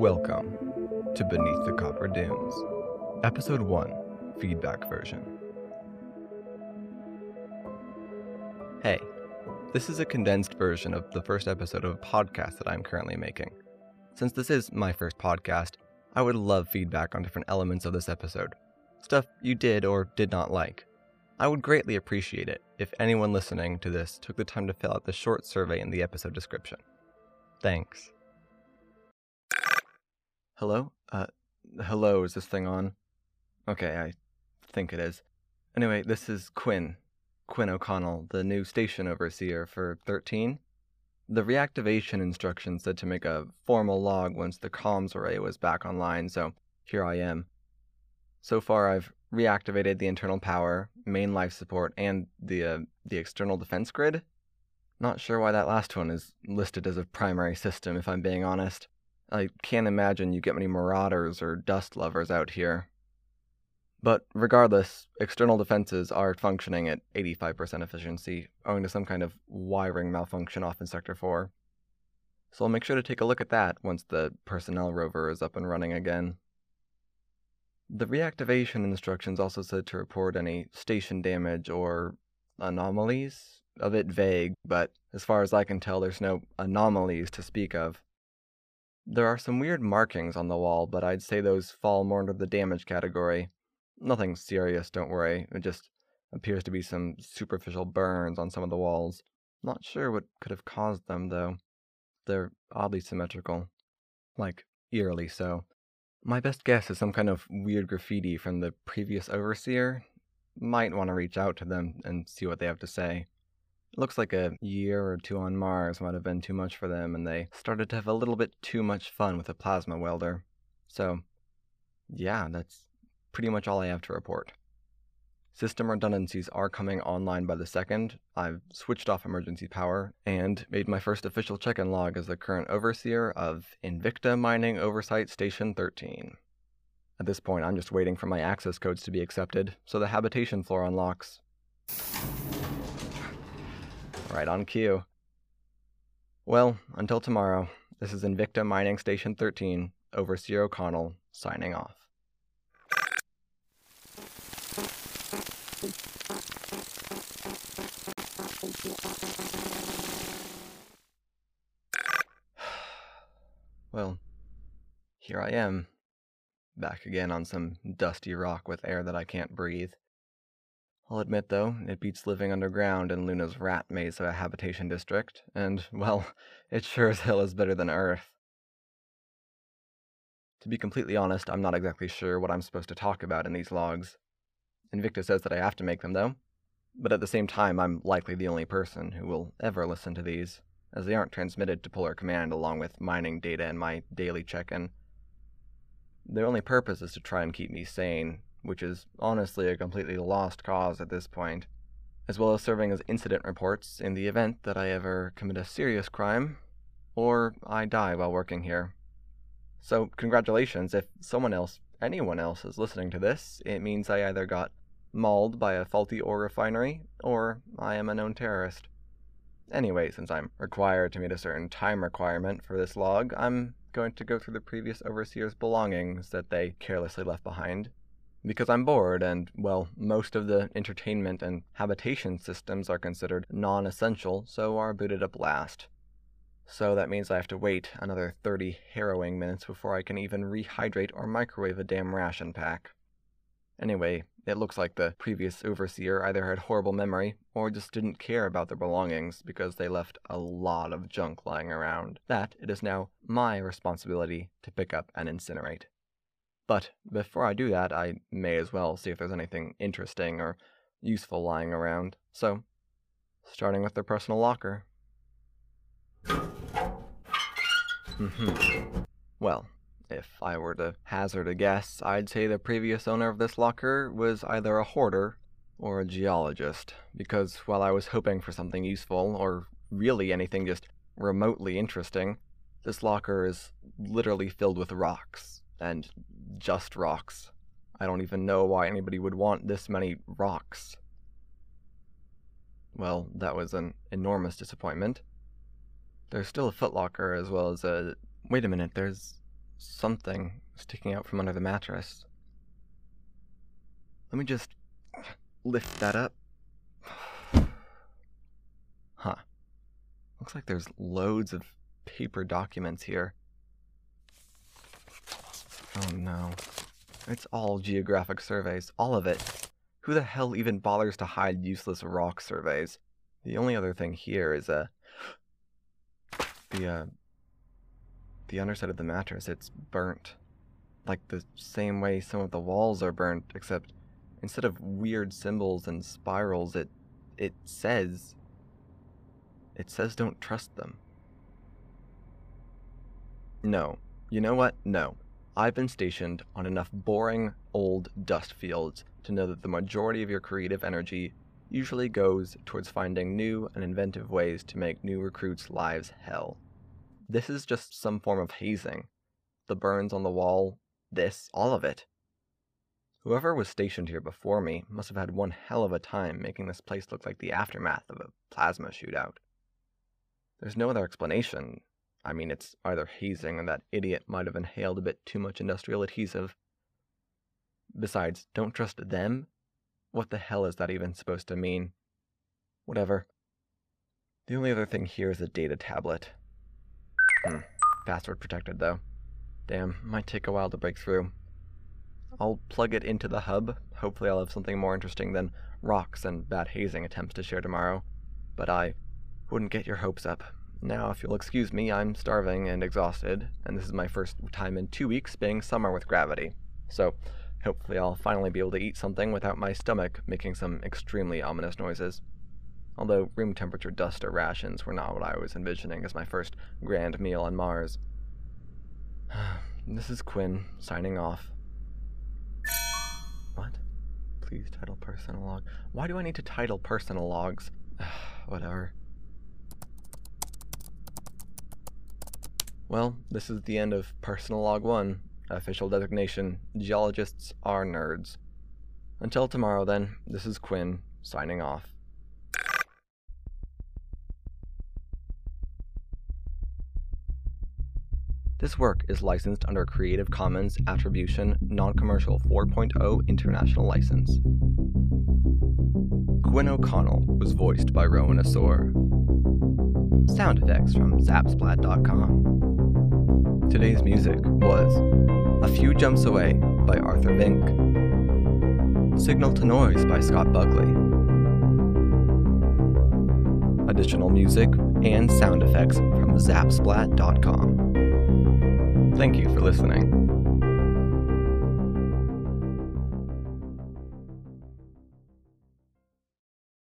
Welcome to Beneath the Copper Dunes, Episode 1 Feedback Version. Hey, this is a condensed version of the first episode of a podcast that I'm currently making. Since this is my first podcast, I would love feedback on different elements of this episode, stuff you did or did not like. I would greatly appreciate it if anyone listening to this took the time to fill out the short survey in the episode description. Thanks. Hello? Uh, hello, is this thing on? Okay, I think it is. Anyway, this is Quinn. Quinn O'Connell, the new station overseer for 13. The reactivation instructions said to make a formal log once the comms array was back online, so here I am. So far, I've reactivated the internal power, main life support, and the uh, the external defense grid. Not sure why that last one is listed as a primary system, if I'm being honest. I can't imagine you get many marauders or dust lovers out here. But regardless, external defenses are functioning at 85% efficiency, owing to some kind of wiring malfunction off in Sector 4. So I'll make sure to take a look at that once the personnel rover is up and running again. The reactivation instructions also said to report any station damage or anomalies. A bit vague, but as far as I can tell, there's no anomalies to speak of. There are some weird markings on the wall, but I'd say those fall more under the damage category. Nothing serious, don't worry. It just appears to be some superficial burns on some of the walls. Not sure what could have caused them, though. They're oddly symmetrical. Like, eerily so. My best guess is some kind of weird graffiti from the previous overseer. Might want to reach out to them and see what they have to say. Looks like a year or two on Mars might have been too much for them, and they started to have a little bit too much fun with a plasma welder. So, yeah, that's pretty much all I have to report. System redundancies are coming online by the second. I've switched off emergency power and made my first official check in log as the current overseer of Invicta Mining Oversight Station 13. At this point, I'm just waiting for my access codes to be accepted so the habitation floor unlocks. Right on cue. Well, until tomorrow, this is Invicta Mining Station 13, Overseer O'Connell, signing off. well, here I am, back again on some dusty rock with air that I can't breathe. I'll admit, though, it beats living underground in Luna's rat maze of a habitation district, and, well, it sure as hell is better than Earth. To be completely honest, I'm not exactly sure what I'm supposed to talk about in these logs. Invicta says that I have to make them, though, but at the same time, I'm likely the only person who will ever listen to these, as they aren't transmitted to Polar Command along with mining data and my daily check in. Their only purpose is to try and keep me sane, which is honestly a completely lost cause at this point, as well as serving as incident reports in the event that I ever commit a serious crime or I die while working here. So, congratulations if someone else, anyone else, is listening to this. It means I either got mauled by a faulty ore refinery or I am a known terrorist. Anyway, since I'm required to meet a certain time requirement for this log, I'm going to go through the previous overseer's belongings that they carelessly left behind because I'm bored, and, well, most of the entertainment and habitation systems are considered non essential, so are booted up last. So that means I have to wait another 30 harrowing minutes before I can even rehydrate or microwave a damn ration pack. Anyway, it looks like the previous overseer either had horrible memory or just didn't care about their belongings because they left a lot of junk lying around that it is now my responsibility to pick up and incinerate. But before I do that, I may as well see if there's anything interesting or useful lying around. So, starting with their personal locker. hmm Well, if I were to hazard a guess, I'd say the previous owner of this locker was either a hoarder or a geologist, because while I was hoping for something useful, or really anything just remotely interesting, this locker is literally filled with rocks, and just rocks. I don't even know why anybody would want this many rocks. Well, that was an enormous disappointment. There's still a footlocker as well as a. Wait a minute, there's something sticking out from under the mattress. Let me just lift that up. Huh. Looks like there's loads of paper documents here. No. It's all geographic surveys, all of it. Who the hell even bothers to hide useless rock surveys? The only other thing here is a uh, the uh the underside of the mattress, it's burnt. Like the same way some of the walls are burnt, except instead of weird symbols and spirals, it it says it says don't trust them. No. You know what? No. I've been stationed on enough boring, old dust fields to know that the majority of your creative energy usually goes towards finding new and inventive ways to make new recruits' lives hell. This is just some form of hazing. The burns on the wall, this, all of it. Whoever was stationed here before me must have had one hell of a time making this place look like the aftermath of a plasma shootout. There's no other explanation, I mean, it's either hazing and that idiot might have inhaled a bit too much industrial adhesive. Besides, don't trust them? What the hell is that even supposed to mean? Whatever. The only other thing here is a data tablet. Hmm. Password protected, though. Damn, might take a while to break through. I'll plug it into the hub. Hopefully, I'll have something more interesting than rocks and bad hazing attempts to share tomorrow. But I wouldn't get your hopes up. Now, if you'll excuse me, I'm starving and exhausted, and this is my first time in two weeks being summer with gravity. So, hopefully, I'll finally be able to eat something without my stomach making some extremely ominous noises. Although room temperature dust or rations were not what I was envisioning as my first grand meal on Mars. this is Quinn, signing off. What? Please title personal log. Why do I need to title personal logs? Whatever. Well, this is the end of Personal Log 1. Official designation Geologists are nerds. Until tomorrow, then, this is Quinn, signing off. This work is licensed under Creative Commons Attribution Non Commercial 4.0 International License. Quinn O'Connell was voiced by Rowan Asor. Sound effects from Zapsplat.com. Today's music was A Few Jumps Away by Arthur Vyncke, Signal to Noise by Scott Buckley, additional music and sound effects from Zapsplat.com. Thank you for listening.